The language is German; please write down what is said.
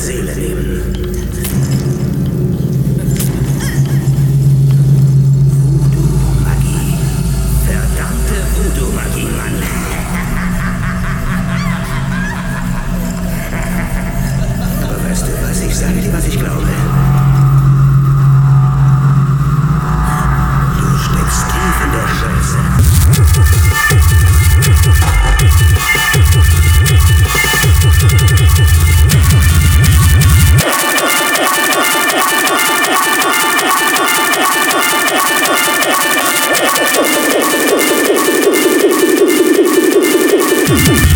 Seele nehmen. Voodoo-Magie. Verdammte Voodoo-Magie, Mann. Food.